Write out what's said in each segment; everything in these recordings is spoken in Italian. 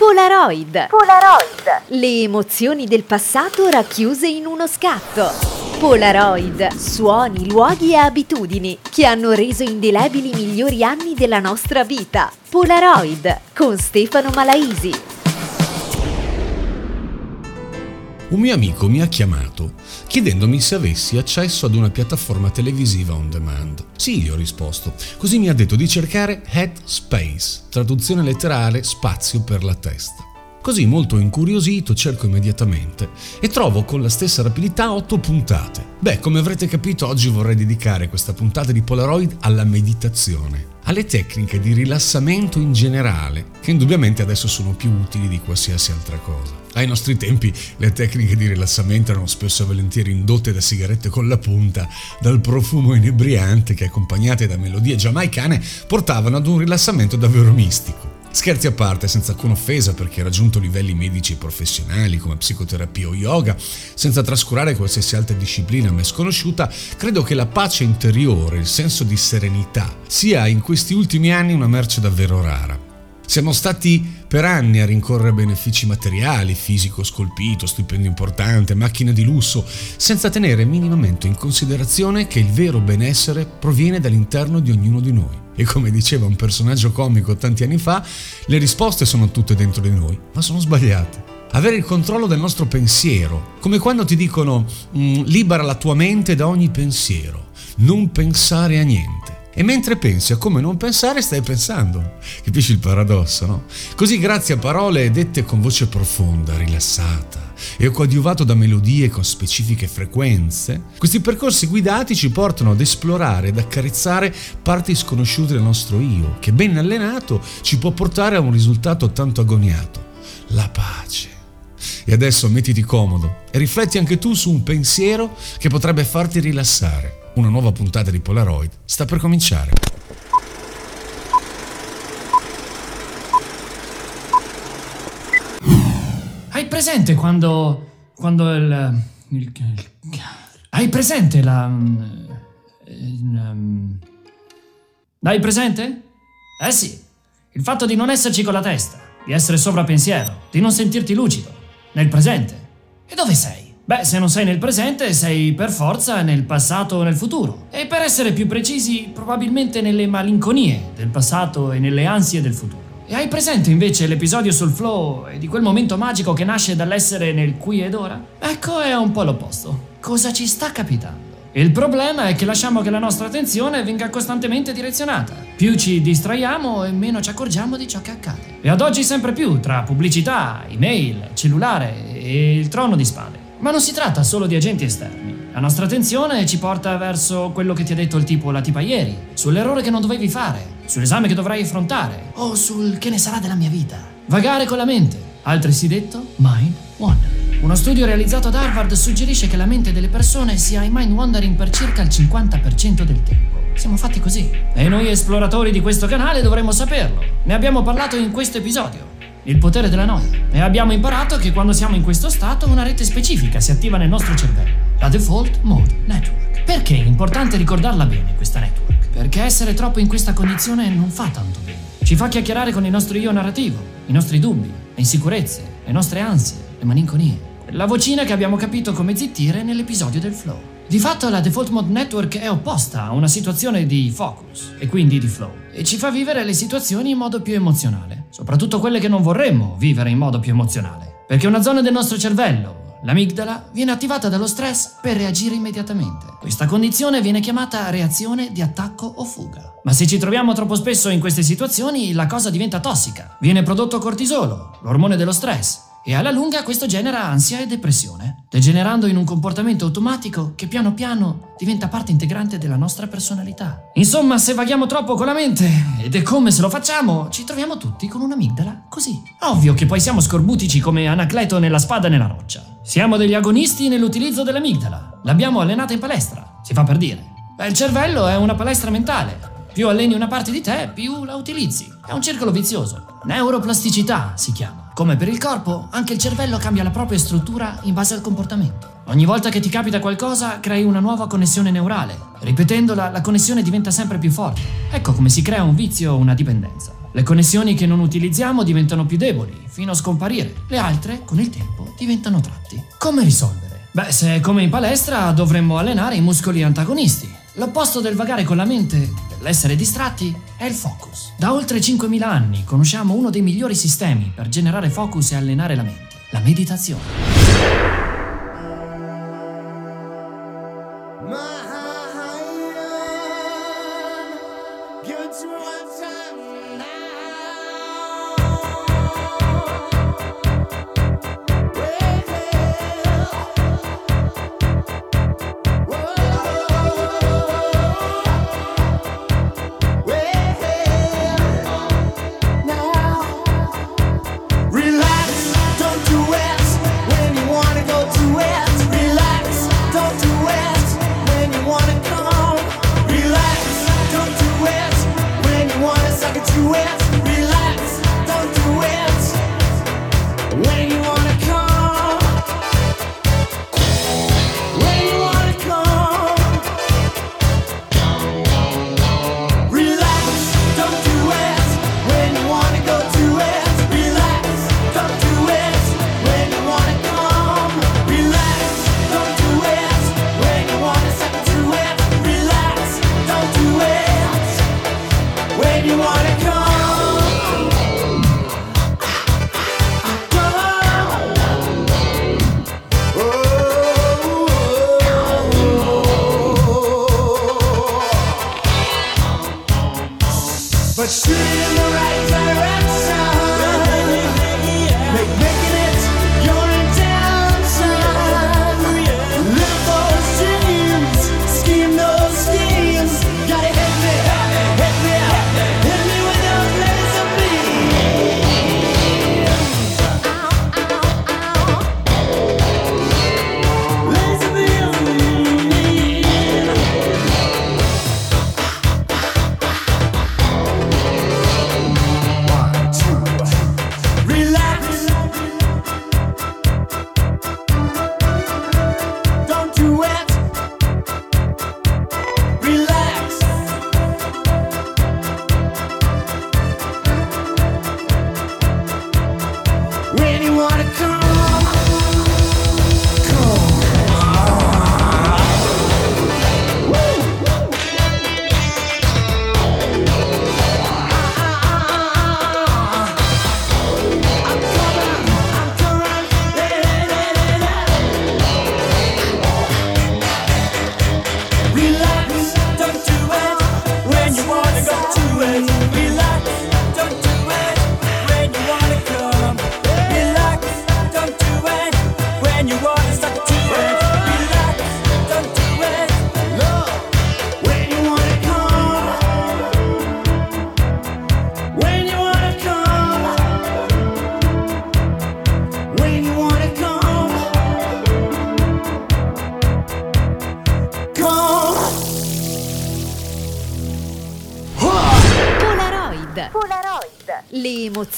Polaroid. Polaroid. Le emozioni del passato racchiuse in uno scatto. Polaroid, suoni, luoghi e abitudini che hanno reso indelebili i migliori anni della nostra vita. Polaroid con Stefano Malaisi. Un mio amico mi ha chiamato chiedendomi se avessi accesso ad una piattaforma televisiva on demand. Sì, gli ho risposto. Così mi ha detto di cercare Headspace, traduzione letterale spazio per la testa. Così molto incuriosito cerco immediatamente e trovo con la stessa rapidità otto puntate. Beh, come avrete capito oggi vorrei dedicare questa puntata di Polaroid alla meditazione, alle tecniche di rilassamento in generale, che indubbiamente adesso sono più utili di qualsiasi altra cosa. Ai nostri tempi le tecniche di rilassamento erano spesso e volentieri indotte da sigarette con la punta, dal profumo inebriante che accompagnate da melodie giamaicane portavano ad un rilassamento davvero mistico. Scherzi a parte, senza alcuna offesa per chi ha raggiunto livelli medici e professionali come psicoterapia o yoga, senza trascurare qualsiasi altra disciplina a me sconosciuta, credo che la pace interiore, il senso di serenità, sia in questi ultimi anni una merce davvero rara. Siamo stati per anni a rincorrere benefici materiali, fisico scolpito, stipendio importante, macchine di lusso, senza tenere minimamente in considerazione che il vero benessere proviene dall'interno di ognuno di noi. E come diceva un personaggio comico tanti anni fa, le risposte sono tutte dentro di noi, ma sono sbagliate. Avere il controllo del nostro pensiero, come quando ti dicono mm, libera la tua mente da ogni pensiero, non pensare a niente. E mentre pensi a come non pensare, stai pensando. Capisci il paradosso, no? Così, grazie a parole dette con voce profonda, rilassata e coadiuvato da melodie con specifiche frequenze, questi percorsi guidati ci portano ad esplorare ed accarezzare parti sconosciute del nostro io, che ben allenato ci può portare a un risultato tanto agoniato, la pace. E adesso mettiti comodo e rifletti anche tu su un pensiero che potrebbe farti rilassare una nuova puntata di Polaroid sta per cominciare. Hai presente quando. quando il. il, il hai presente la. Um, hai presente? Eh sì, il fatto di non esserci con la testa, di essere sovrapensiero, di non sentirti lucido, nel presente. E dove sei? Beh, se non sei nel presente, sei per forza nel passato o nel futuro. E per essere più precisi, probabilmente nelle malinconie del passato e nelle ansie del futuro. E hai presente invece l'episodio sul flow e di quel momento magico che nasce dall'essere nel qui ed ora? Ecco, è un po' l'opposto. Cosa ci sta capitando? Il problema è che lasciamo che la nostra attenzione venga costantemente direzionata. Più ci distraiamo e meno ci accorgiamo di ciò che accade. E ad oggi sempre più, tra pubblicità, email, cellulare e il trono di spade. Ma non si tratta solo di agenti esterni. La nostra attenzione ci porta verso quello che ti ha detto il tipo o la tipa ieri, sull'errore che non dovevi fare, sull'esame che dovrai affrontare, o sul che ne sarà della mia vita. Vagare con la mente, altresì detto mind wandering. Uno studio realizzato ad Harvard suggerisce che la mente delle persone sia in mind wandering per circa il 50% del tempo. Siamo fatti così. E noi esploratori di questo canale dovremmo saperlo. Ne abbiamo parlato in questo episodio il potere della noia. E abbiamo imparato che quando siamo in questo stato una rete specifica si attiva nel nostro cervello, la Default Mode Network. Perché è importante ricordarla bene questa network? Perché essere troppo in questa condizione non fa tanto bene. Ci fa chiacchierare con il nostro io narrativo, i nostri dubbi, le insicurezze, le nostre ansie, le malinconie. La vocina che abbiamo capito come zittire nell'episodio del flow. Di fatto la Default Mode Network è opposta a una situazione di focus e quindi di flow e ci fa vivere le situazioni in modo più emozionale, soprattutto quelle che non vorremmo vivere in modo più emozionale, perché una zona del nostro cervello, l'amigdala, viene attivata dallo stress per reagire immediatamente. Questa condizione viene chiamata reazione di attacco o fuga. Ma se ci troviamo troppo spesso in queste situazioni, la cosa diventa tossica. Viene prodotto cortisolo, l'ormone dello stress, e alla lunga questo genera ansia e depressione, degenerando in un comportamento automatico che piano piano diventa parte integrante della nostra personalità. Insomma, se vaghiamo troppo con la mente, ed è come se lo facciamo, ci troviamo tutti con un'amigdala così. Ovvio che poi siamo scorbutici come Anacleto nella spada nella roccia. Siamo degli agonisti nell'utilizzo dell'amigdala. L'abbiamo allenata in palestra, si fa per dire. Beh, il cervello è una palestra mentale. Più alleni una parte di te, più la utilizzi. È un circolo vizioso. Neuroplasticità si chiama. Come per il corpo, anche il cervello cambia la propria struttura in base al comportamento. Ogni volta che ti capita qualcosa, crei una nuova connessione neurale. Ripetendola, la connessione diventa sempre più forte. Ecco come si crea un vizio o una dipendenza. Le connessioni che non utilizziamo diventano più deboli, fino a scomparire. Le altre, con il tempo, diventano tratti. Come risolvere? Beh, se è come in palestra, dovremmo allenare i muscoli antagonisti. L'opposto del vagare con la mente, dell'essere distratti, è il focus. Da oltre 5.000 anni conosciamo uno dei migliori sistemi per generare focus e allenare la mente, la meditazione.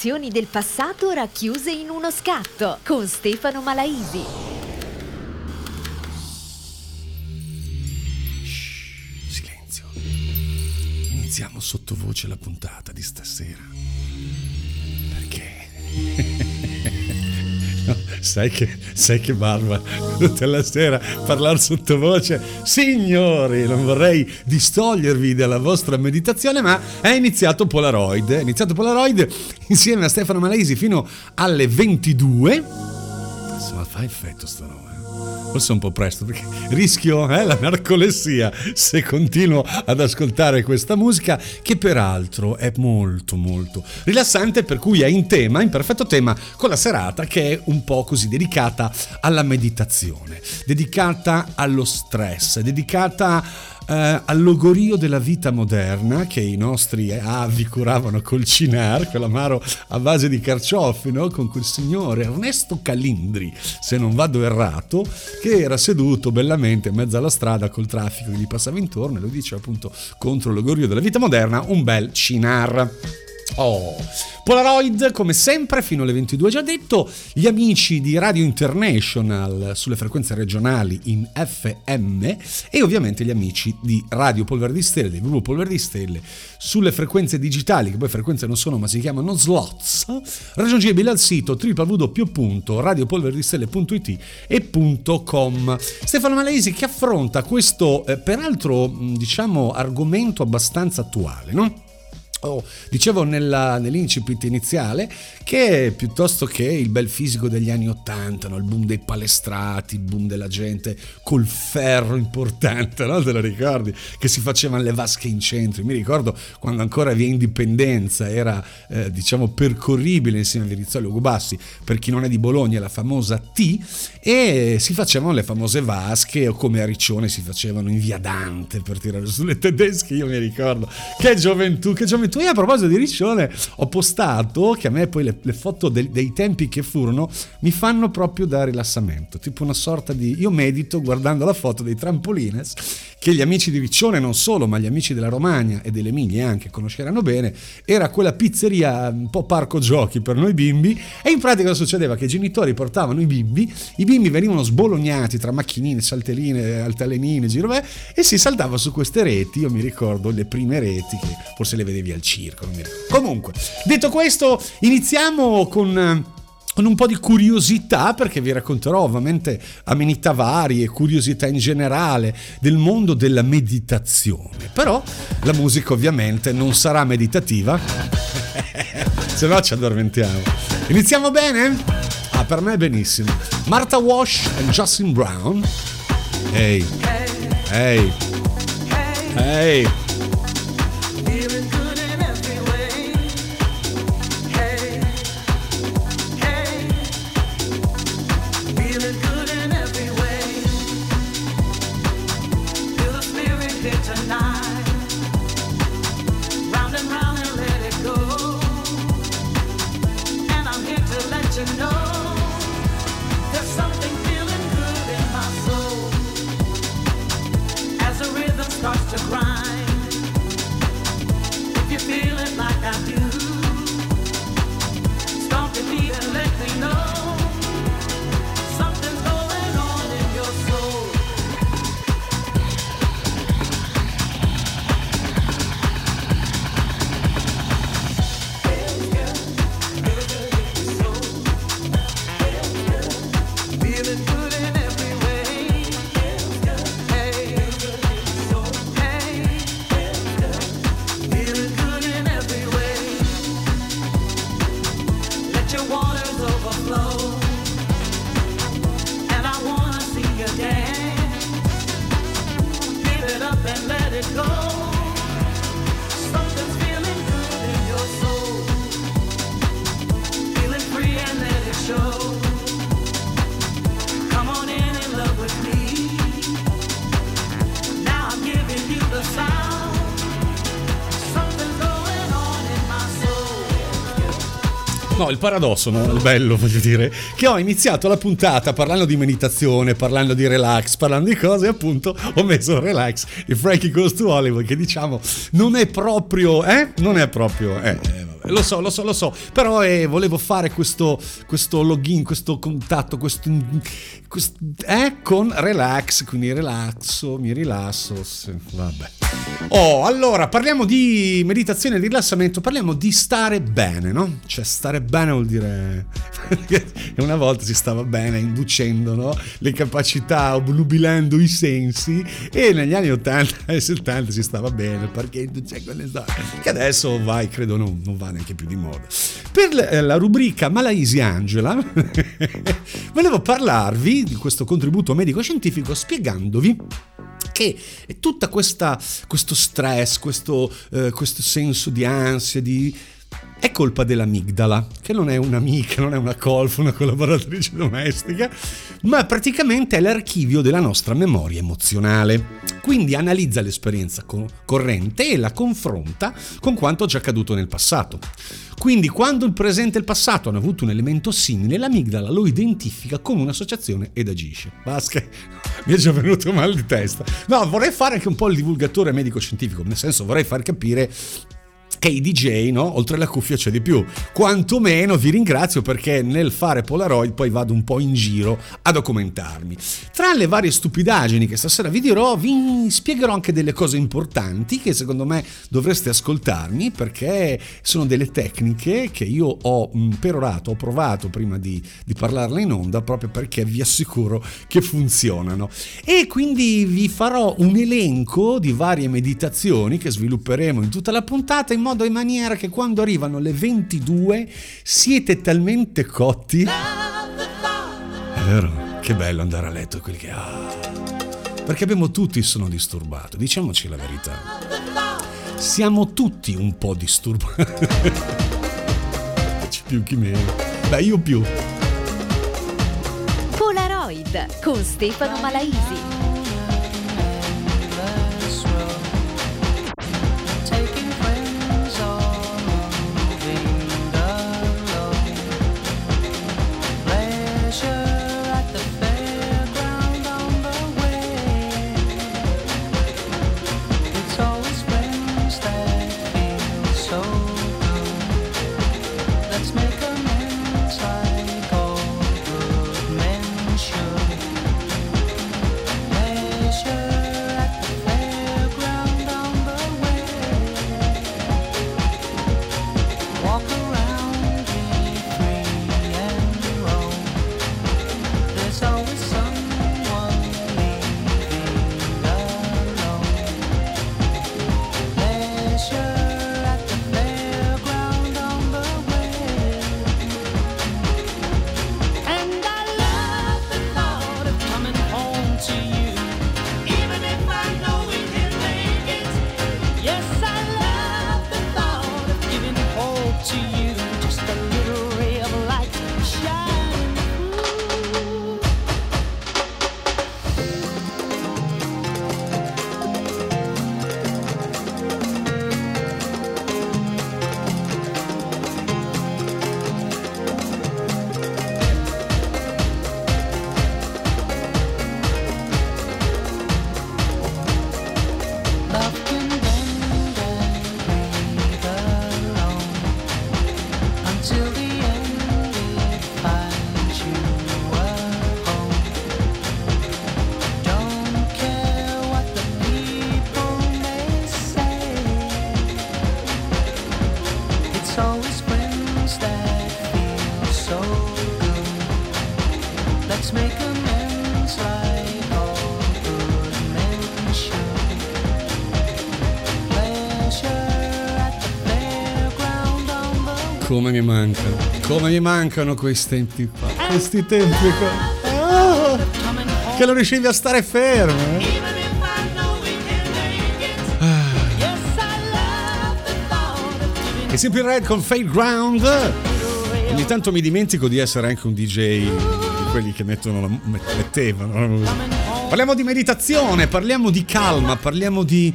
Emozioni del passato racchiuse in uno scatto con Stefano Malaisi. Silenzio. Iniziamo sottovoce la puntata di stasera. Perché? Sai, che, sai che barba tutta la sera parlare sottovoce. Signori, non vorrei distogliervi dalla vostra meditazione, ma è iniziato Polaroid. È iniziato Polaroid insieme a Stefano Malesi fino alle 22. Insomma, fa effetto sta roba forse un po' presto perché rischio eh, la narcolessia se continuo ad ascoltare questa musica che peraltro è molto molto rilassante per cui è in tema, in perfetto tema con la serata che è un po' così dedicata alla meditazione, dedicata allo stress, dedicata eh, al della vita moderna che i nostri avi curavano col cinar, quell'amaro a base di carciofi, no? con quel signore Ernesto Calindri, se non vado errato, che era seduto bellamente in mezzo alla strada col traffico che gli passava intorno e lo dice appunto contro il logorio della vita moderna, un bel cinar. Oh, Polaroid come sempre fino alle 22 già detto, gli amici di Radio International sulle frequenze regionali in FM e ovviamente gli amici di Radio Polvere di Stelle, del gruppo Polvere di Stelle sulle frequenze digitali, che poi frequenze non sono ma si chiamano slots, raggiungibili al sito www.radiopolveredistelle.it e .com. Stefano Malesi che affronta questo eh, peraltro diciamo argomento abbastanza attuale, no? Oh, dicevo nella, nell'incipit iniziale che piuttosto che il bel fisico degli anni Ottanta, no? il boom dei palestrati, il boom della gente col ferro importante, no? te lo ricordi? Che si facevano le vasche in centro. Mi ricordo quando ancora via Indipendenza era eh, diciamo percorribile insieme a via Rizzoli Ugo Bassi, per chi non è di Bologna, la famosa T, e si facevano le famose vasche o come a Riccione si facevano in via Dante per tirare sulle tedesche. Io mi ricordo che gioventù, che gioventù tu e a proposito di Riccione ho postato che a me poi le, le foto de, dei tempi che furono mi fanno proprio da rilassamento, tipo una sorta di... io medito guardando la foto dei trampolines che gli amici di Riccione non solo, ma gli amici della Romagna e dell'Emilia anche conosceranno bene, era quella pizzeria un po' parco giochi per noi bimbi e in pratica cosa succedeva? Che i genitori portavano i bimbi, i bimbi venivano sbolognati tra macchinine, saltelline, altalenine, giro e si saltava su queste reti, io mi ricordo le prime reti che forse le vedevi al circo. Comunque, detto questo, iniziamo con con un po' di curiosità perché vi racconterò ovviamente amenità varie, curiosità in generale del mondo della meditazione. Però la musica ovviamente non sarà meditativa, se no ci addormentiamo. Iniziamo bene? Ah, per me è benissimo. Martha Wash e Justin Brown. Ehi, ehi, ehi. Paradosso, no? il bello, voglio dire, che ho iniziato la puntata parlando di meditazione, parlando di relax, parlando di cose, e appunto ho messo relax e Frankie Goes to Hollywood, che diciamo non è proprio, eh? Non è proprio, eh, eh lo so, lo so, lo so, però eh, volevo fare questo, questo login, questo contatto, questo, questo, eh, con relax, quindi relaxo, mi rilasso, sì, vabbè. Oh, allora, parliamo di meditazione e rilassamento, parliamo di stare bene, no? Cioè, stare bene vuol dire... una volta si stava bene inducendo no? le capacità, obnubilando i sensi, e negli anni 80 e 70 si stava bene perché induce quelle storie, che adesso vai, credo non, non va neanche più di moda. Per la rubrica Malaisi Angela, volevo parlarvi di questo contributo medico-scientifico spiegandovi che tutto questo stress, questo, eh, questo senso di ansia, di, è colpa dell'amigdala, che non è un'amica, non è una colf, una collaboratrice domestica, ma praticamente è l'archivio della nostra memoria emozionale. Quindi analizza l'esperienza corrente e la confronta con quanto già accaduto nel passato. Quindi quando il presente e il passato hanno avuto un elemento simile, l'amigdala lo identifica come un'associazione ed agisce. Basta, mi è già venuto mal di testa. No, vorrei fare anche un po' il divulgatore medico-scientifico, nel senso vorrei far capire che i DJ, no? Oltre alla cuffia c'è di più. Quantomeno vi ringrazio perché nel fare Polaroid poi vado un po' in giro a documentarmi. Tra le varie stupidaggini che stasera vi dirò, vi spiegherò anche delle cose importanti che secondo me dovreste ascoltarmi perché sono delle tecniche che io ho perorato, ho provato prima di, di parlarle in onda proprio perché vi assicuro che funzionano. E quindi vi farò un elenco di varie meditazioni che svilupperemo in tutta la puntata in modo e maniera che quando arrivano le 22 siete talmente cotti. È vero, che bello andare a letto quel che ha. Perché abbiamo tutti il sonno disturbato, diciamoci la verità. Siamo tutti un po' disturbati. più chi meno. Beh, io più. Polaroid con Stefano Malaisi. Come mi mancano. Come mi mancano questi tempi qua. Questi tempi qua. Oh, che non riuscivi a stare fermo. Eh? Ah. E Simple Red con Fade Ground. Ogni tanto mi dimentico di essere anche un DJ di quelli che mettono la, mettevano la. Parliamo di meditazione, parliamo di calma, parliamo di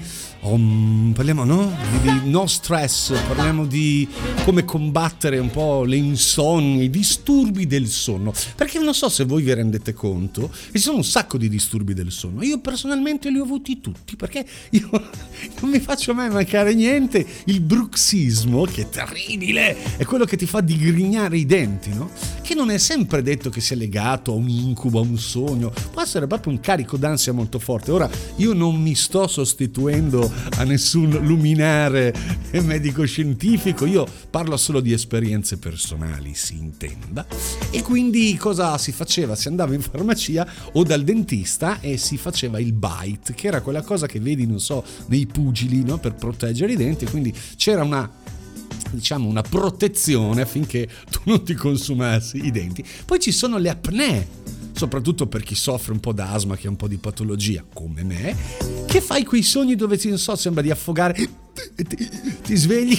Um, parliamo no? Di, di, no stress, parliamo di come combattere un po' le insonnie, i disturbi del sonno. Perché non so se voi vi rendete conto, ci sono un sacco di disturbi del sonno. Io personalmente li ho avuti tutti, perché io non mi faccio mai mancare niente. Il bruxismo, che è terribile, è quello che ti fa digrignare i denti, no? Che non è sempre detto che sia legato a un incubo, a un sogno. Può essere proprio un carico d'ansia molto forte. Ora, io non mi sto sostituendo a nessun luminare medico-scientifico, io parlo solo di esperienze personali, si intenda. E quindi cosa si faceva? Si andava in farmacia o dal dentista e si faceva il bite, che era quella cosa che vedi, non so, nei pugili, no? per proteggere i denti, quindi c'era una diciamo una protezione affinché tu non ti consumassi i denti. Poi ci sono le apnee soprattutto per chi soffre un po' d'asma, che ha un po' di patologia, come me, che fai quei sogni dove ti, non so, sembra di affogare ti svegli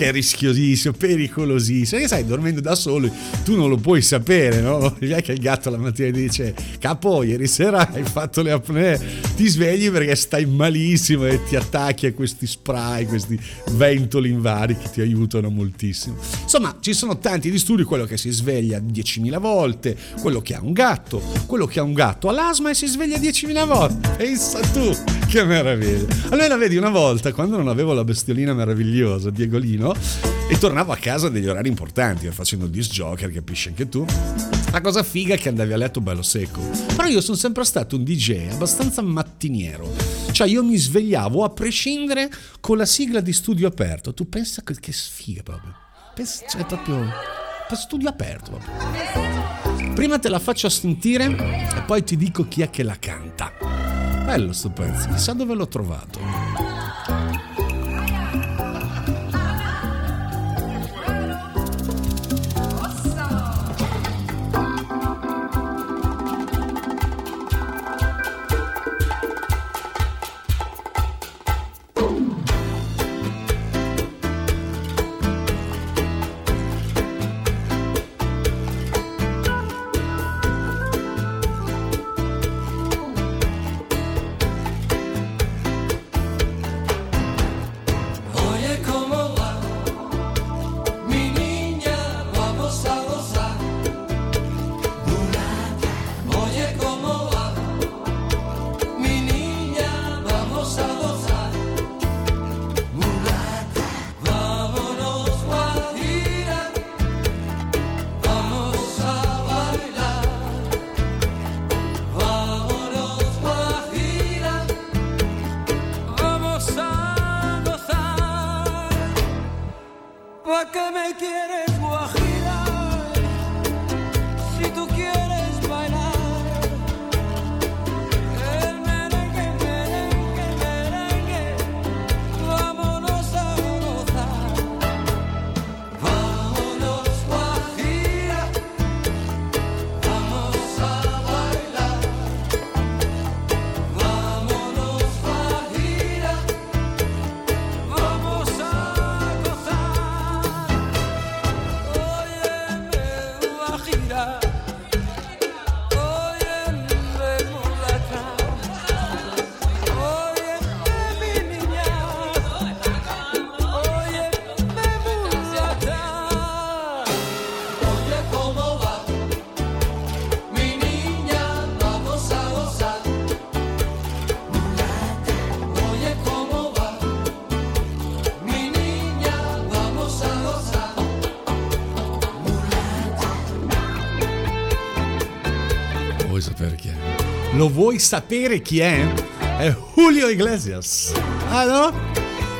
che è rischiosissimo, pericolosissimo. E sai, dormendo da solo tu non lo puoi sapere, no? Non è che il gatto la mattina dice: Capo, ieri sera hai fatto le apnee, ti svegli perché stai malissimo e ti attacchi a questi spray, questi ventoli invari che ti aiutano moltissimo. Insomma, ci sono tanti disturbi: quello che si sveglia 10.000 volte, quello che ha un gatto, quello che ha un gatto ha l'asma e si sveglia 10.000 volte. Pensa tu che meraviglia. Allora vedi, una volta quando non avevo la bestiolina meravigliosa, Diegolino, e tornavo a casa degli orari importanti, facendo il disc joker, capisci anche tu. La cosa figa è che andavi a letto bello secco. Però io sono sempre stato un DJ abbastanza mattiniero. Cioè io mi svegliavo a prescindere con la sigla di studio aperto. Tu pensa che, che sfiga proprio. Pensa, cioè proprio studio aperto. Proprio. Prima te la faccio sentire e poi ti dico chi è che la canta. Bello sto pezzo, chissà dove l'ho trovato. Lo vuoi sapere chi è? È Julio Iglesias. Ah no?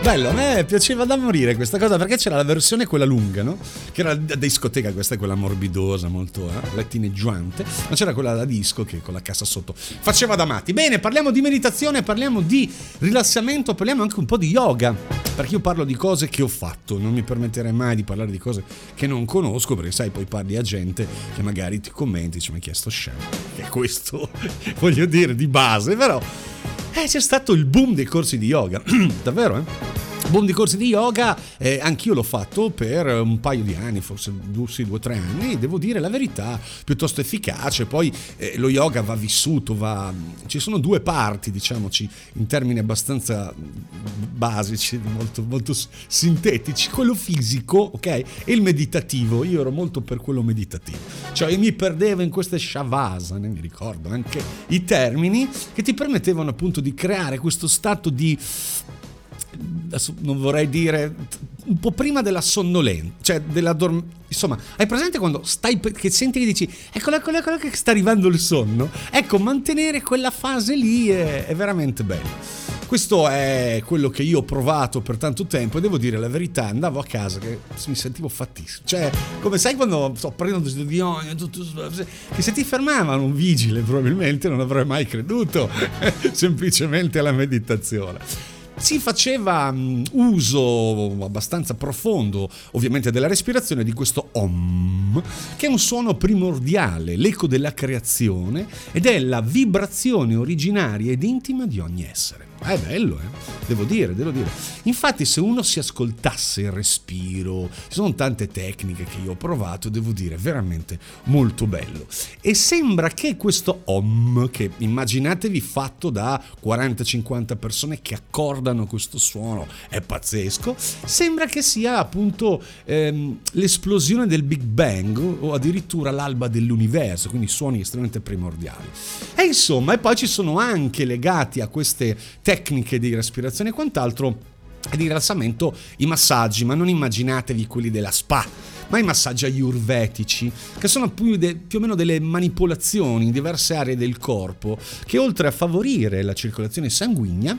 Bello, a me piaceva da morire questa cosa perché c'era la versione quella lunga, no? Che era da discoteca, questa è quella morbidosa, molto eh, lattineggiante, ma c'era quella da disco che con la cassa sotto faceva da matti. Bene, parliamo di meditazione, parliamo di rilassamento, parliamo anche un po' di yoga, perché io parlo di cose che ho fatto, non mi permetterei mai di parlare di cose che non conosco, perché sai, poi parli a gente che magari ti commenti, dice, mi ha chiesto scemo, che questo, voglio dire, di base, però eh, c'è stato il boom dei corsi di yoga, davvero, eh? Boom di corsi di yoga, eh, anch'io l'ho fatto per un paio di anni, forse due, sì, due o tre anni, devo dire la verità, piuttosto efficace, poi eh, lo yoga va vissuto, va... ci sono due parti, diciamoci, in termini abbastanza basici, molto, molto sintetici, quello fisico, ok, e il meditativo, io ero molto per quello meditativo, cioè mi perdevo in queste shavasana, mi ricordo anche i termini che ti permettevano appunto di creare questo stato di adesso non vorrei dire un po' prima della sonnolenza, cioè della dorm- insomma, hai presente quando stai che senti che dici eccolo eccolo eccolo che sta arrivando il sonno? Ecco, mantenere quella fase lì è, è veramente bello. Questo è quello che io ho provato per tanto tempo e devo dire la verità, andavo a casa che mi sentivo fattissimo. Cioè, come sai quando sto prendendo di ogni, che se ti fermavano un vigile probabilmente non avrei mai creduto semplicemente alla meditazione si faceva um, uso abbastanza profondo, ovviamente, della respirazione di questo Om, che è un suono primordiale, l'eco della creazione ed è la vibrazione originaria ed intima di ogni essere. È bello, eh? Devo dire, devo dire. Infatti, se uno si ascoltasse il respiro, ci sono tante tecniche che io ho provato, devo dire, veramente molto bello. E sembra che questo OM, che immaginatevi fatto da 40-50 persone che accordano questo suono, è pazzesco, sembra che sia appunto ehm, l'esplosione del Big Bang o addirittura l'alba dell'universo, quindi suoni estremamente primordiali. E insomma, e poi ci sono anche legati a queste tecniche tecniche di respirazione e quant'altro e di rilassamento i massaggi, ma non immaginatevi quelli della spa, ma i massaggi ayurvedici, che sono più, de, più, o meno delle manipolazioni in diverse aree del corpo, che oltre a favorire la circolazione sanguigna,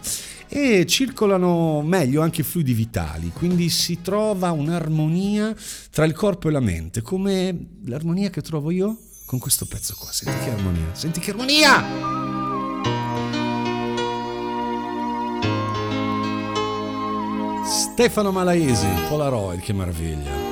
e circolano meglio anche i fluidi vitali, quindi si trova un'armonia tra il corpo e la mente, come l'armonia che trovo io con questo pezzo qua. Senti che armonia, senti che armonia! Stefano Malaisi, Polaroid, che meraviglia.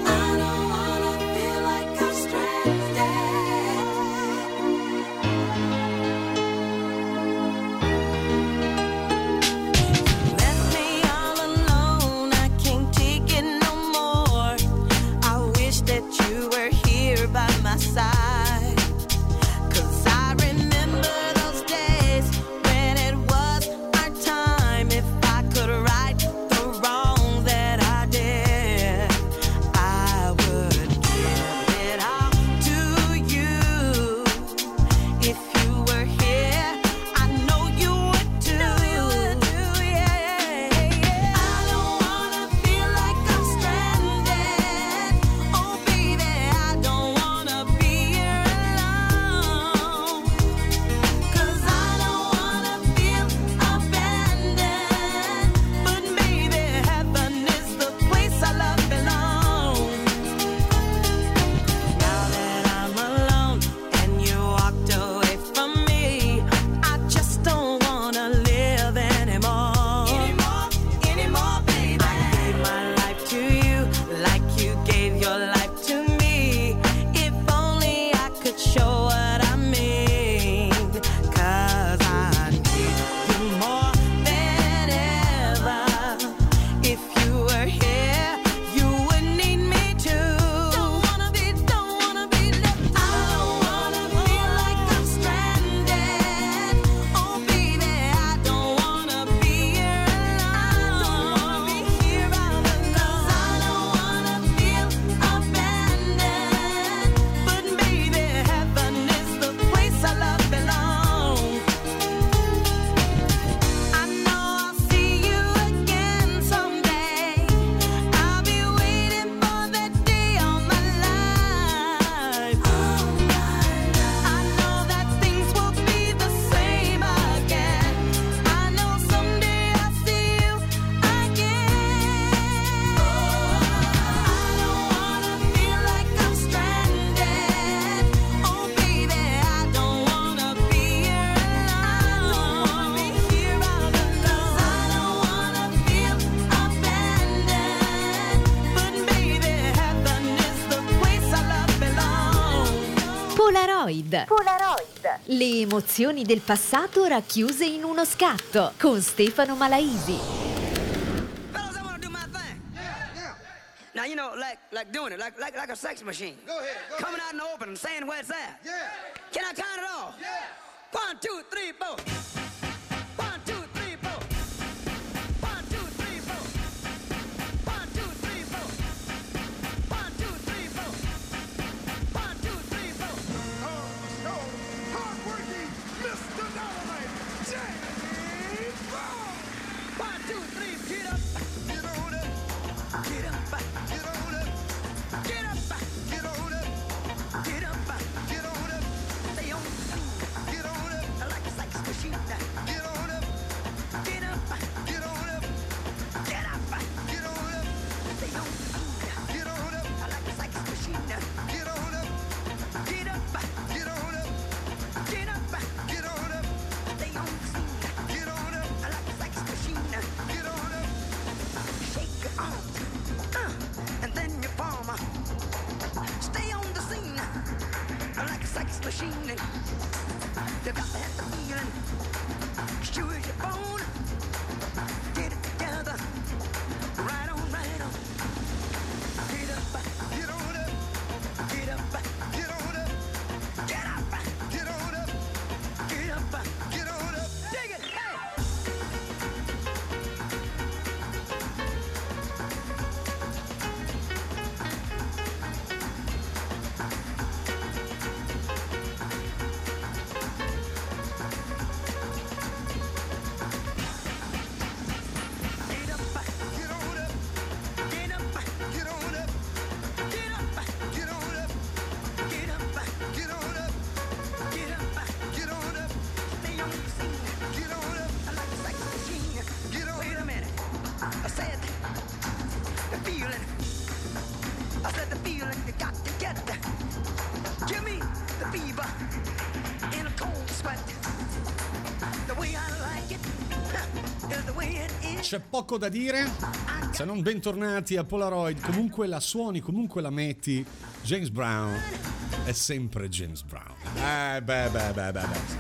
Le emozioni del passato racchiuse in uno scatto con Stefano Malaisi. Now you know, like like doing it, like like like a sex machine. Go ahead. Go Coming out in the open and saying where it's at. Yeah. Can I count it off? Yeah. One, two, three, four. machine. They got that feeling. Sure your bone. C'è poco da dire, se non bentornati a Polaroid, comunque la suoni, comunque la metti, James Brown è sempre James Brown. Eh beh beh beh beh. beh.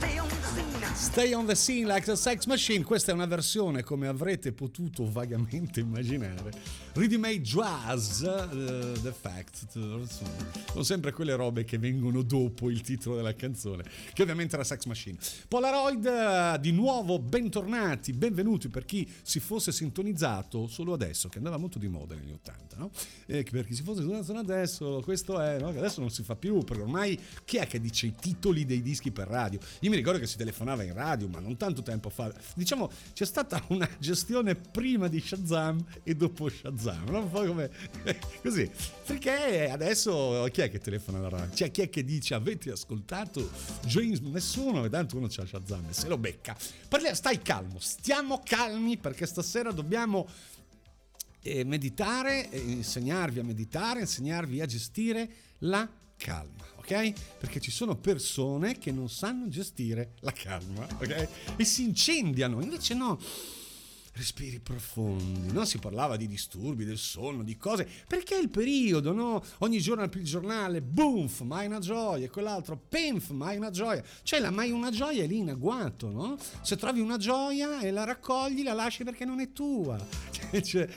Stay on the scene like a sex machine. Questa è una versione, come avrete potuto vagamente immaginare. Ready Made Jazz, uh, The Fact. Sono sempre quelle robe che vengono dopo il titolo della canzone, che ovviamente era Sex Machine. Polaroid, uh, di nuovo bentornati, benvenuti per chi si fosse sintonizzato solo adesso, che andava molto di moda negli 80, no? E per chi si fosse sintonizzato adesso, questo è, no? Adesso non si fa più, perché ormai chi è che dice i titoli dei dischi per radio? Io mi ricordo che si telefonava in radio, ma non tanto tempo fa. Diciamo, c'è stata una gestione prima di Shazam e dopo Shazam, no? un po' come così. Perché adesso chi è che telefona alla radio? Cioè, chi è che dice avete ascoltato James? Nessuno, tanto uno c'ha Shazam e se lo becca. Parliamo, stai calmo, stiamo calmi perché stasera dobbiamo eh, meditare, insegnarvi a meditare, insegnarvi a gestire la calma, ok? Perché ci sono persone che non sanno gestire la calma, ok? E si incendiano, invece no respiri profondi, no? Si parlava di disturbi del sonno, di cose, perché è il periodo, no? Ogni giorno al giornale, boomf, mai una gioia, e quell'altro, penf, mai una gioia. Cioè la mai una gioia è lì in agguato, no? Se trovi una gioia e la raccogli, la lasci perché non è tua. Cioè,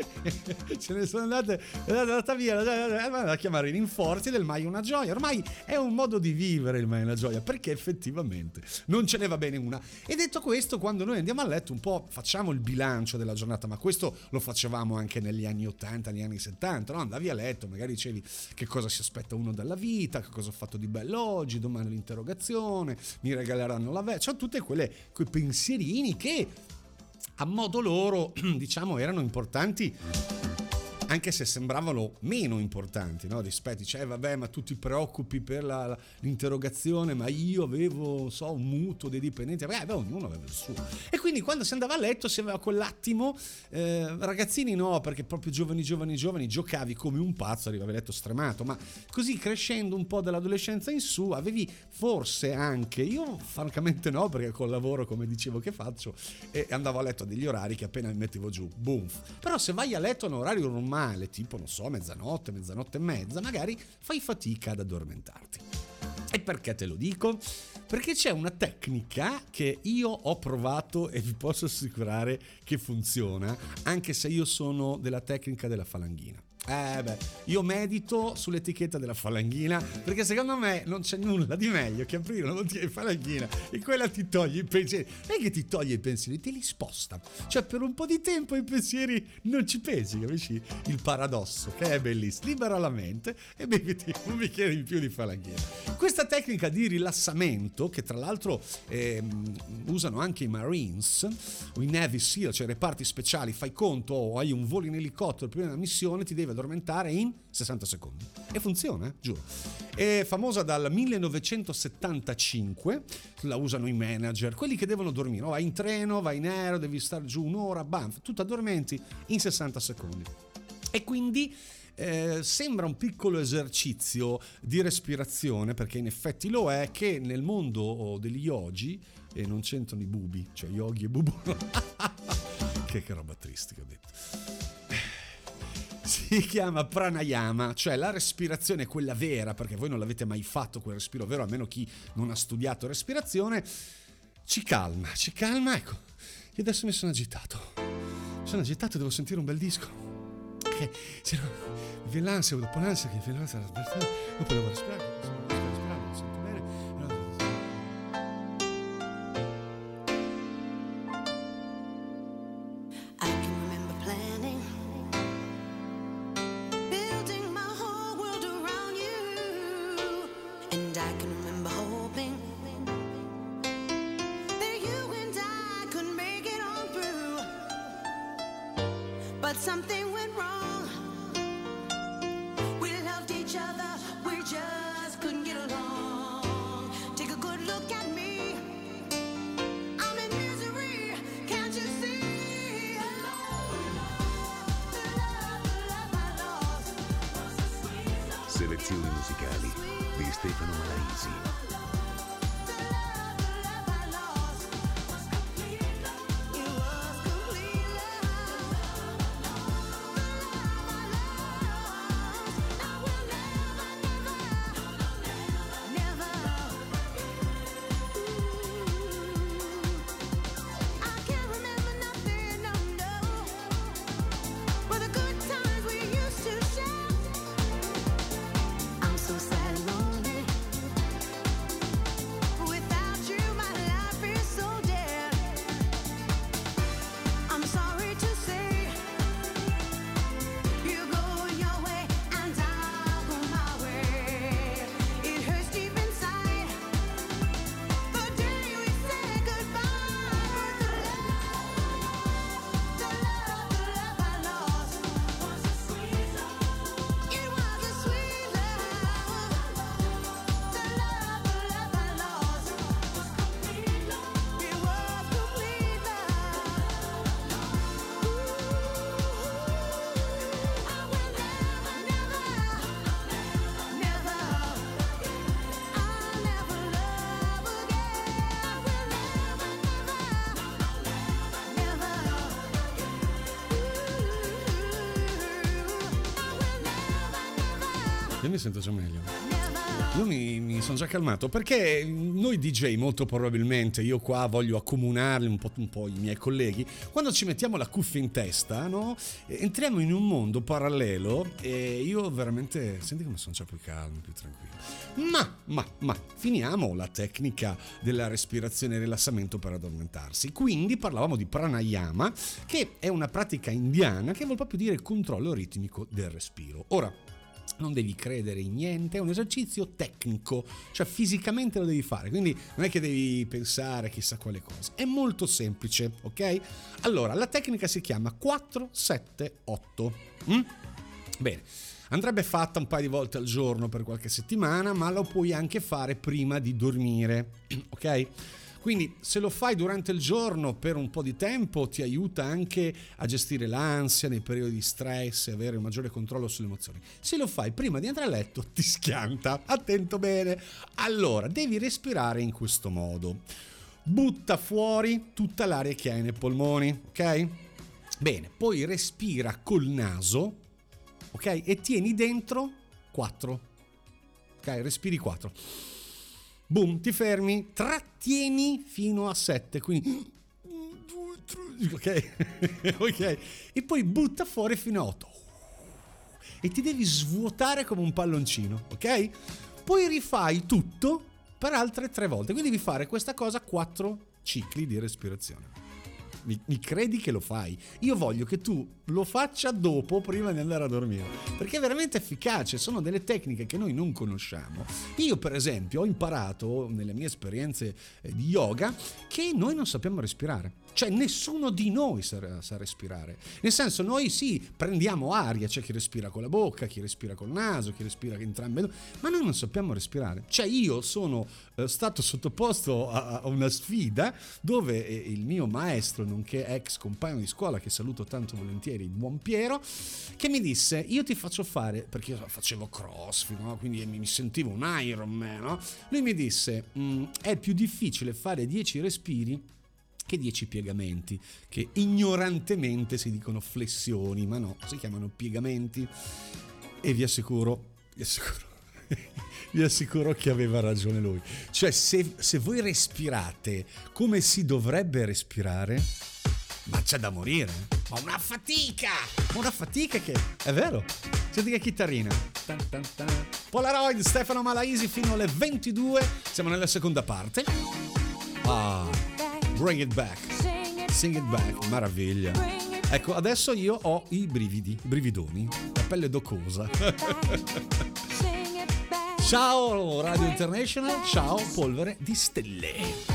ce ne sono andate, è andata via, a chiamare i rinforzi del mai una gioia. Ormai è un modo di vivere il mai una gioia, perché effettivamente non ce ne va bene una. E detto questo, quando noi andiamo a letto un po' facciamo il bilancio bilancio della giornata, ma questo lo facevamo anche negli anni 80, negli anni 70, no? andavi a letto, magari dicevi che cosa si aspetta uno dalla vita, che cosa ho fatto di bello oggi, domani l'interrogazione, mi regaleranno la vecchia, cioè quelle quei pensierini che a modo loro, diciamo, erano importanti anche se sembravano meno importanti no? rispetto, dice, eh, vabbè, ma tu ti preoccupi per la, l'interrogazione, ma io avevo, so, un mutuo dei dipendenti, beh, beh, ognuno aveva il suo. E quindi quando si andava a letto si aveva quell'attimo, eh, ragazzini no, perché proprio giovani, giovani, giovani, giocavi come un pazzo, arrivavi a letto stremato, ma così crescendo un po' dall'adolescenza in su, avevi forse anche, io francamente no, perché col lavoro, come dicevo che faccio, e andavo a letto a degli orari che appena mi mettevo giù, boom. Però se vai a letto a un orario normale, normale, tipo non so, mezzanotte, mezzanotte e mezza, magari fai fatica ad addormentarti. E perché te lo dico? Perché c'è una tecnica che io ho provato e vi posso assicurare che funziona, anche se io sono della tecnica della falanghina. Eh beh, io medito sull'etichetta della falanghina perché secondo me non c'è nulla di meglio che aprire una bottiglia di falanghina e quella ti toglie i pensieri. Non è che ti toglie i pensieri, te li sposta. Cioè per un po' di tempo i pensieri non ci pensi, capisci? Il paradosso che è bellissimo. Libera la mente e beviti un bicchiere in più di falanghina. Questa tecnica di rilassamento, che tra l'altro eh, usano anche i Marines o i Navy SEAL, cioè reparti speciali, fai conto o hai un volo in elicottero prima della missione, ti devi addormentare in 60 secondi. E funziona, eh? giuro. È famosa dal 1975, la usano i manager, quelli che devono dormire. Oh, vai in treno, vai in aereo, devi stare giù un'ora, bam, tutto addormenti in 60 secondi. E quindi eh, sembra un piccolo esercizio di respirazione, perché in effetti lo è, che nel mondo degli yogi, e non c'entrano i bubi, cioè yogi e bubu, che, che roba triste che ho detto si chiama pranayama, cioè la respirazione quella vera, perché voi non l'avete mai fatto quel respiro vero, almeno chi non ha studiato respirazione, ci calma, ci calma, ecco. Io adesso mi sono agitato. Mi sono agitato, devo sentire un bel disco. Che se no, mi viene l'ansia, dopo l'ansia che viene l'ansia, dopo devo respirare. two again. Mi sento già meglio. Io mi, mi sono già calmato perché noi DJ molto probabilmente, io qua voglio accomunarli un po', un po', i miei colleghi, quando ci mettiamo la cuffia in testa, no? entriamo in un mondo parallelo e io veramente, senti come sono già più calmo, più tranquillo. Ma, ma, ma, finiamo la tecnica della respirazione e rilassamento per addormentarsi. Quindi parlavamo di pranayama, che è una pratica indiana che vuol proprio dire controllo ritmico del respiro. Ora, non devi credere in niente, è un esercizio tecnico, cioè fisicamente lo devi fare, quindi non è che devi pensare chissà quale cosa, è molto semplice, ok? Allora, la tecnica si chiama 478. Mm? Bene. Andrebbe fatta un paio di volte al giorno per qualche settimana, ma lo puoi anche fare prima di dormire, ok? Quindi se lo fai durante il giorno per un po' di tempo ti aiuta anche a gestire l'ansia nei periodi di stress e avere un maggiore controllo sulle emozioni. Se lo fai prima di andare a letto ti schianta. Attento bene. Allora, devi respirare in questo modo. Butta fuori tutta l'aria che hai nei polmoni, ok? Bene, poi respira col naso, ok? E tieni dentro 4. Ok, respiri 4 boom, ti fermi, trattieni fino a 7, quindi ok, ok, e poi butta fuori fino a 8 e ti devi svuotare come un palloncino, ok? Poi rifai tutto per altre tre volte, quindi devi fare questa cosa 4 cicli di respirazione mi, mi, credi che lo fai. Io voglio che tu lo faccia dopo, prima di andare a dormire, perché è veramente efficace. Sono delle tecniche che noi non conosciamo. Io, per esempio, ho imparato nelle mie esperienze eh, di yoga che noi non sappiamo respirare. Cioè, nessuno di noi sa, sa respirare. Nel senso, noi sì, prendiamo aria, c'è chi respira con la bocca, chi respira col naso, chi respira entrambe, ma noi non sappiamo respirare. Cioè, io sono eh, stato sottoposto a, a una sfida dove eh, il mio maestro nonché ex compagno di scuola che saluto tanto volentieri, il buon Piero, che mi disse io ti faccio fare, perché io facevo crossfit, no? quindi mi sentivo un Iron Man, no? lui mi disse mm, è più difficile fare 10 respiri che 10 piegamenti, che ignorantemente si dicono flessioni, ma no, si chiamano piegamenti e vi assicuro, vi assicuro vi assicuro che aveva ragione lui. Cioè, se, se voi respirate come si dovrebbe respirare, ma c'è da morire. Ma una fatica! Una fatica che... È vero? Senti che chitarrina. Tan, tan, tan. Polaroid, Stefano Malaisi fino alle 22. Siamo nella seconda parte. Ah, bring it back. Sing it back. Meraviglia. Ecco, adesso io ho i brividi, i brividoni, la pelle docosa. Ciao Radio International, ciao polvere di stelle.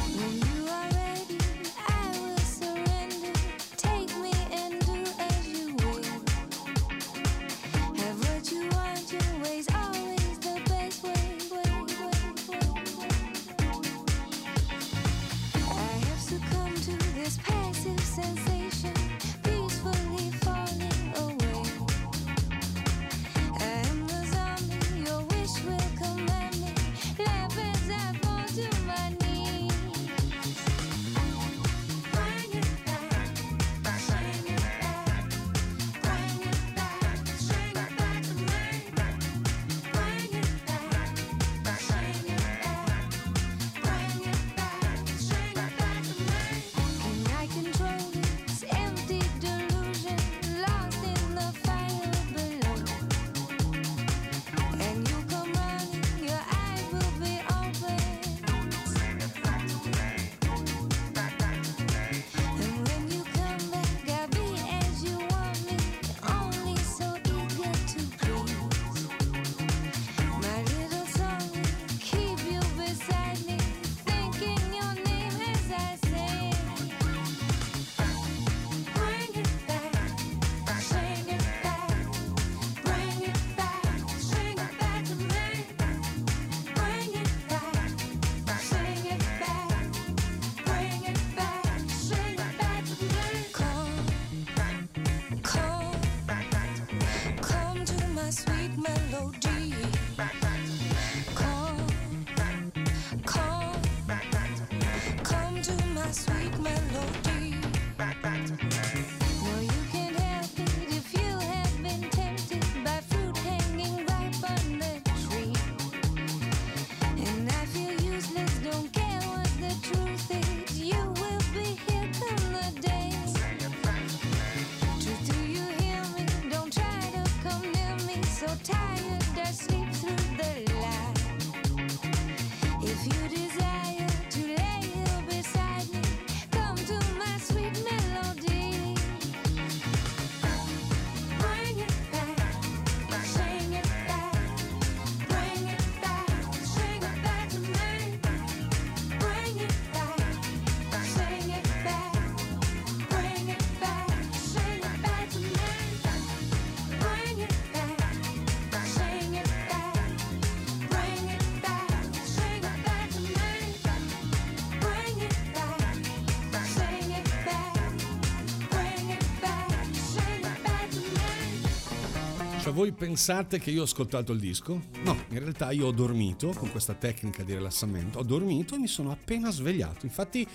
Voi pensate che io ho ascoltato il disco? No, in realtà io ho dormito con questa tecnica di rilassamento, ho dormito e mi sono appena svegliato. Infatti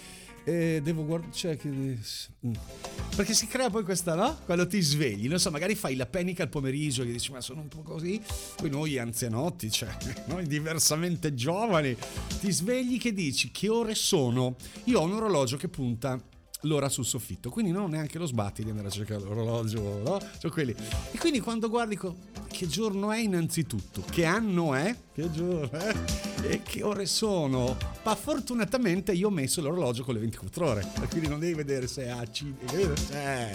eh, devo guardare... Cioè, che... Mm. Perché si crea poi questa, no? Quando ti svegli, non so, magari fai la penica al pomeriggio e dici ma sono un po' così, poi noi anzianotti, cioè noi diversamente giovani, ti svegli che dici che ore sono? Io ho un orologio che punta l'ora sul soffitto, quindi non ho neanche lo sbatti di andare a cercare l'orologio, no? Cioè quelli. E quindi quando guardi che giorno è innanzitutto, che anno è, che giorno è e che ore sono. Ma fortunatamente io ho messo l'orologio con le 24 ore, quindi non devi vedere se è A, C, eh.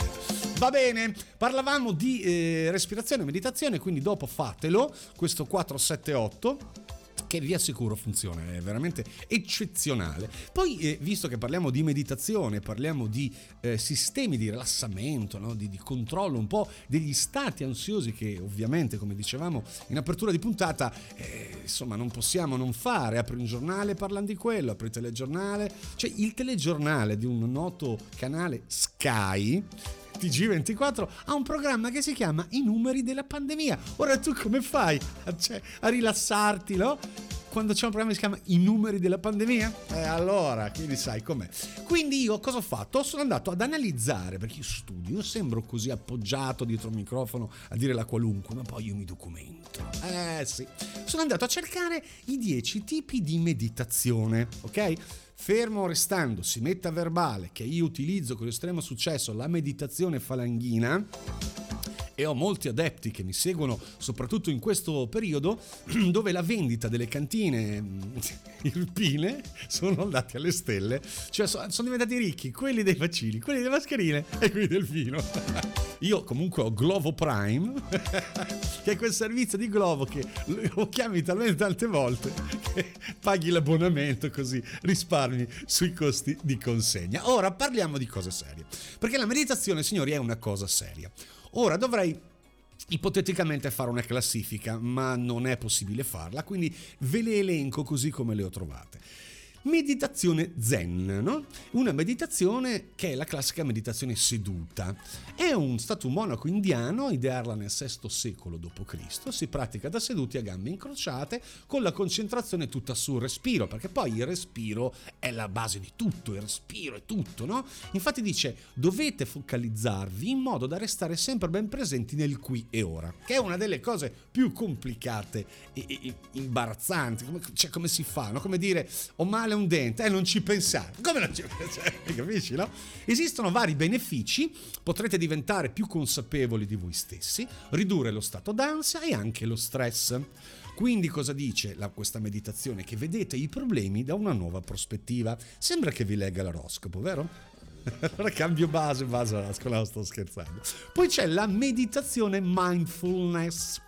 Va bene, parlavamo di eh, respirazione e meditazione, quindi dopo fatelo, questo 478 che vi assicuro funziona, è veramente eccezionale. Poi, eh, visto che parliamo di meditazione, parliamo di eh, sistemi di rilassamento, no? di, di, controllo un po' degli stati ansiosi che ovviamente, come dicevamo in apertura di puntata, eh, insomma non possiamo non fare. Apri un giornale, parlano di quello, apri il telegiornale, cioè il telegiornale di un noto canale Sky TG24 ha un programma che si chiama I numeri della pandemia. Ora tu come fai a, cioè, a rilassarti, no? Quando c'è un programma che si chiama I numeri della pandemia? Eh, allora, quindi sai com'è. Quindi io cosa ho fatto? Sono andato ad analizzare, perché io studio, io sembro così appoggiato dietro il microfono a dire la qualunque, ma poi io mi documento. Eh sì. Sono andato a cercare i 10 tipi di meditazione, ok? Fermo restando, si metta verbale che io utilizzo con estremo successo la meditazione falanghina e ho molti adepti che mi seguono soprattutto in questo periodo dove la vendita delle cantine mm, irpine sono andati alle stelle, cioè sono diventati ricchi quelli dei vaccini, quelli delle mascherine e quelli del vino. Io comunque ho Glovo Prime, che è quel servizio di Glovo che lo chiami talmente tante volte che paghi l'abbonamento così risparmi sui costi di consegna. Ora parliamo di cose serie, perché la meditazione, signori, è una cosa seria. Ora dovrei ipoteticamente fare una classifica, ma non è possibile farla, quindi ve le elenco così come le ho trovate meditazione zen, no? Una meditazione che è la classica meditazione seduta. È un stato monaco indiano, idearla nel VI secolo d.C., si pratica da seduti a gambe incrociate con la concentrazione tutta sul respiro, perché poi il respiro è la base di tutto, il respiro è tutto, no? Infatti dice dovete focalizzarvi in modo da restare sempre ben presenti nel qui e ora, che è una delle cose più complicate e, imbarazzanti, come, cioè come si fa, no? Come dire ho male un dente, eh, non ci pensare. Come non ci pensare? Capisci, no? Esistono vari benefici, potrete diventare più consapevoli di voi stessi, ridurre lo stato d'ansia e anche lo stress. Quindi cosa dice la, questa meditazione? Che vedete i problemi da una nuova prospettiva. Sembra che vi legga l'oroscopo, vero? allora cambio base, base all'oroscopo, no, sto scherzando. Poi c'è la meditazione mindfulness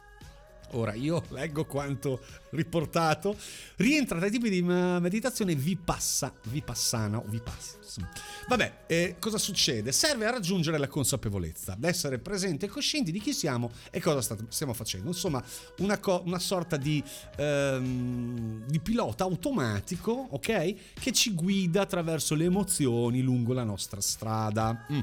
Ora io leggo quanto riportato. Rientra tra i tipi di meditazione vipassa, vipassana o vipassana. Vabbè, eh, cosa succede? Serve a raggiungere la consapevolezza, ad essere presenti e coscienti di chi siamo e cosa stiamo facendo. Insomma, una, co- una sorta di, ehm, di pilota automatico, ok? Che ci guida attraverso le emozioni lungo la nostra strada. Mm.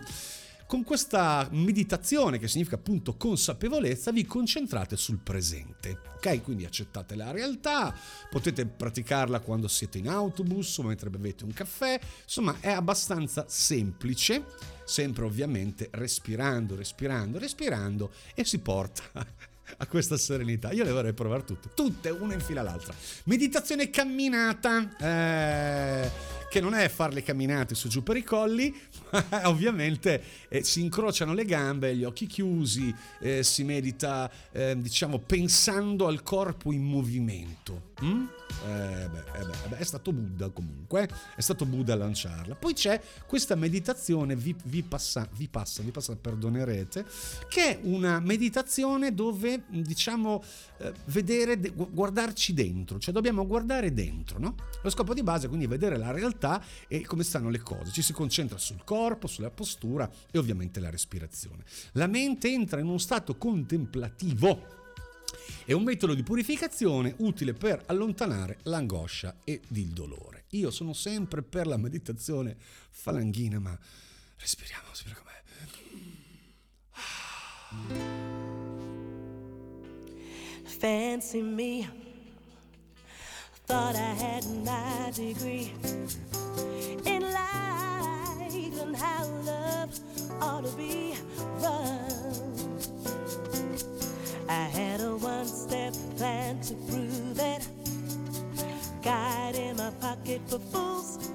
Con questa meditazione, che significa appunto consapevolezza, vi concentrate sul presente. Ok? Quindi accettate la realtà, potete praticarla quando siete in autobus o mentre bevete un caffè, insomma è abbastanza semplice, sempre ovviamente respirando, respirando, respirando e si porta a questa serenità. Io le vorrei provare tutte, tutte, una in fila all'altra. Meditazione camminata, eh, che non è fare le camminate su giù per i colli, ma ovviamente eh, si incrociano le gambe, gli occhi chiusi, eh, si medita, eh, diciamo, pensando al corpo in movimento. Mm? Eh beh, eh beh, beh, è stato Buddha comunque, è stato Buddha a lanciarla. Poi c'è questa meditazione, vi, vi, passa, vi passa, vi passa, perdonerete, che è una meditazione dove diciamo eh, vedere, guardarci dentro, cioè dobbiamo guardare dentro, no? Lo scopo di base è quindi vedere la realtà e come stanno le cose, ci si concentra sul corpo, sulla postura e ovviamente la respirazione. La mente entra in uno stato contemplativo è un metodo di purificazione utile per allontanare l'angoscia e il dolore. Io sono sempre per la meditazione falanghina, ma respiriamo, spera com'è. fancy me. Thought I had my degree in life and how love ought to be run. I had a one step plan to prove it. Guide in my pocket for fools,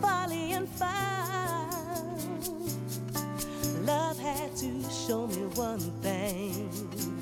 folly and fun. Love had to show me one thing.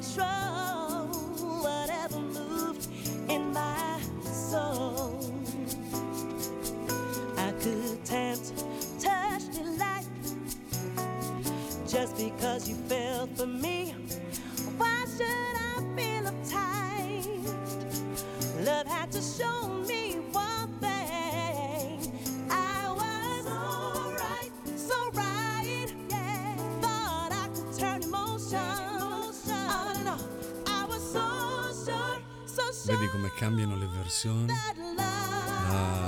Control whatever moved in my soul. I could tempt, touch, delight just because you fell for me. Come cambiano le versioni? Ah.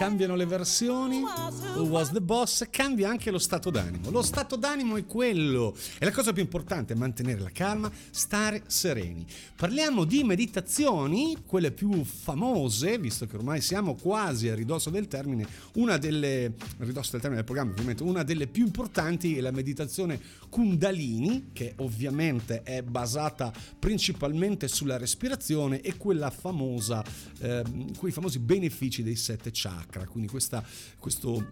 Cambiano le versioni, Who Was the Boss, cambia anche lo stato d'animo. Lo stato d'animo è quello, è la cosa più importante, mantenere la calma, stare sereni. Parliamo di meditazioni, quelle più famose, visto che ormai siamo quasi a ridosso del termine, una delle, ridosso del termine del programma ovviamente, una delle più importanti è la meditazione Kundalini, che ovviamente è basata principalmente sulla respirazione e quella famosa, eh, quei famosi benefici dei sette chakra chakra, quindi questa, questo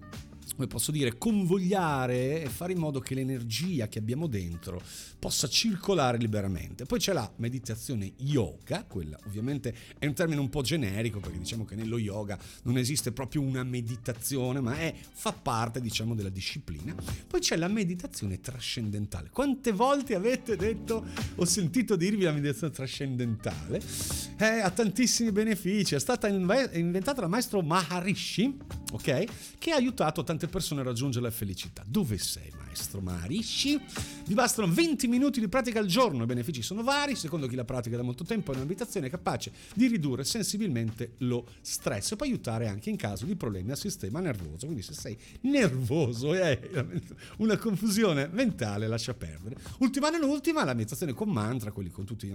come posso dire, convogliare e fare in modo che l'energia che abbiamo dentro possa circolare liberamente. Poi c'è la meditazione yoga, quella ovviamente è un termine un po' generico perché diciamo che nello yoga non esiste proprio una meditazione, ma è, fa parte diciamo della disciplina. Poi c'è la meditazione trascendentale. Quante volte avete detto, ho sentito dirvi la meditazione trascendentale? Eh, ha tantissimi benefici, è stata inventata dal maestro Maharishi, ok? Che ha aiutato tante persone a raggiungere la felicità. Dove sei, maestro Maharishi? Vi bastano 20 minuti di pratica al giorno, i benefici sono vari, secondo chi la pratica da molto tempo è un'abitazione capace di ridurre sensibilmente lo stress e può aiutare anche in caso di problemi al sistema nervoso. Quindi se sei nervoso e hai una confusione mentale, lascia perdere. Ultima non ultima, la meditazione con mantra, quelli con tutti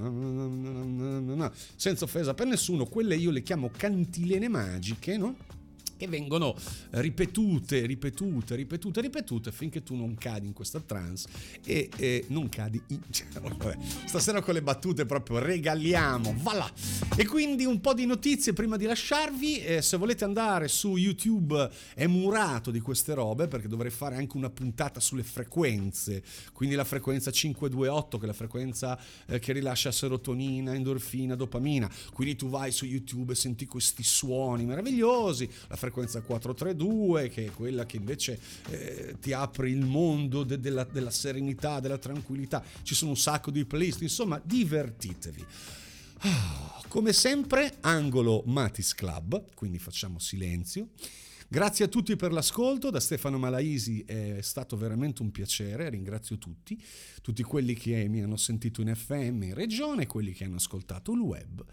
senza offesa per nessuno, quelle io le chiamo cantilene magiche, no? Che vengono ripetute, ripetute, ripetute, ripetute finché tu non cadi in questa trance e, e non cadi in... Cioè, vabbè, stasera con le battute proprio regaliamo, voilà! E quindi un po' di notizie prima di lasciarvi, eh, se volete andare su YouTube è murato di queste robe perché dovrei fare anche una puntata sulle frequenze, quindi la frequenza 528 che è la frequenza eh, che rilascia serotonina, endorfina, dopamina, quindi tu vai su YouTube e senti questi suoni meravigliosi, la frequenza 432, che è quella che invece eh, ti apre il mondo de- della, della serenità, della tranquillità. Ci sono un sacco di playlist, insomma, divertitevi. Ah, come sempre, angolo Matis Club, quindi facciamo silenzio. Grazie a tutti per l'ascolto, da Stefano Malaisi è stato veramente un piacere, ringrazio tutti, tutti quelli che mi hanno sentito in FM in regione, quelli che hanno ascoltato il web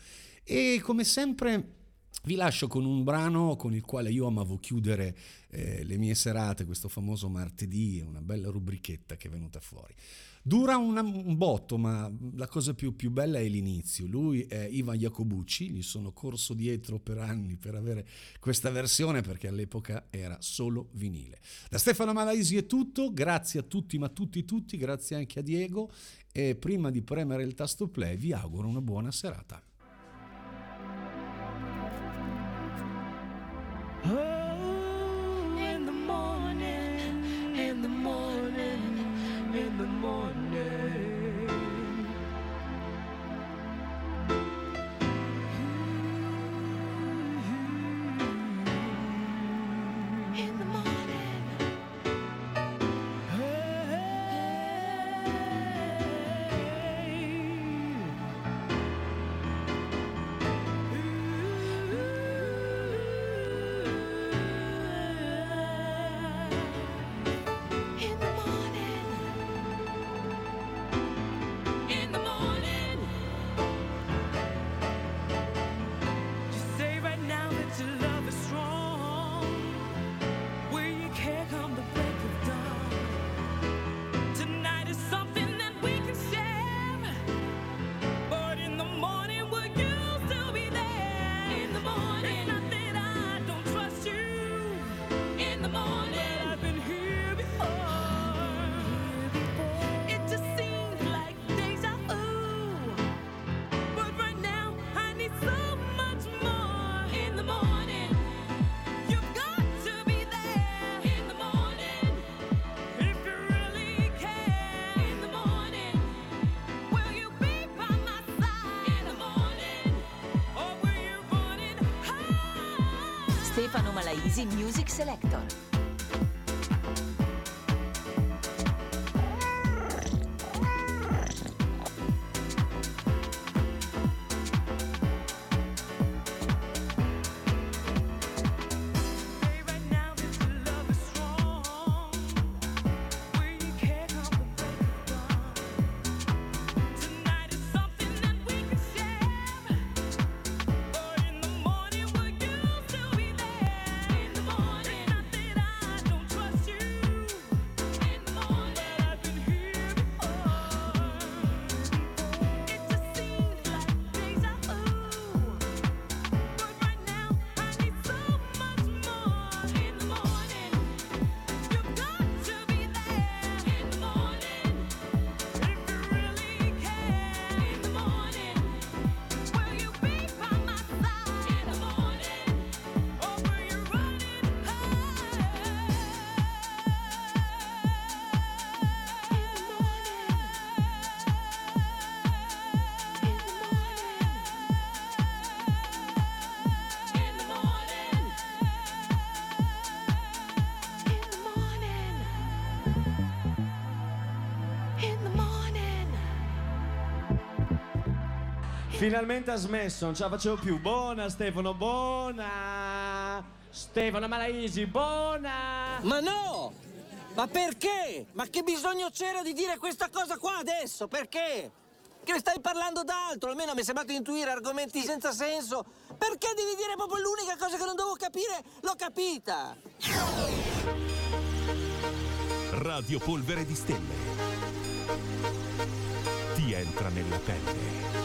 e come sempre vi lascio con un brano con il quale io amavo chiudere eh, le mie serate, questo famoso martedì, una bella rubrichetta che è venuta fuori. Dura una, un botto, ma la cosa più, più, bella è l'inizio. Lui è Ivan Jacobucci, gli sono corso dietro per anni per avere questa versione perché all'epoca era solo vinile. Da Stefano Malaisi è tutto, grazie a tutti, ma tutti, tutti, grazie anche a Diego e prima di premere il tasto play vi auguro una buona serata. the music selection. Finalmente ha smesso, non ce la facevo più. Buona Stefano, buona! Stefano Malaisi, buona! Ma no! Ma perché? Ma che bisogno c'era di dire questa cosa qua adesso? Perché? Che stai parlando d'altro? Almeno mi è sembrato intuire argomenti senza senso. Perché devi dire proprio l'unica cosa che non devo capire? L'ho capita! Radio Polvere di Stelle. Ti entra nella pelle.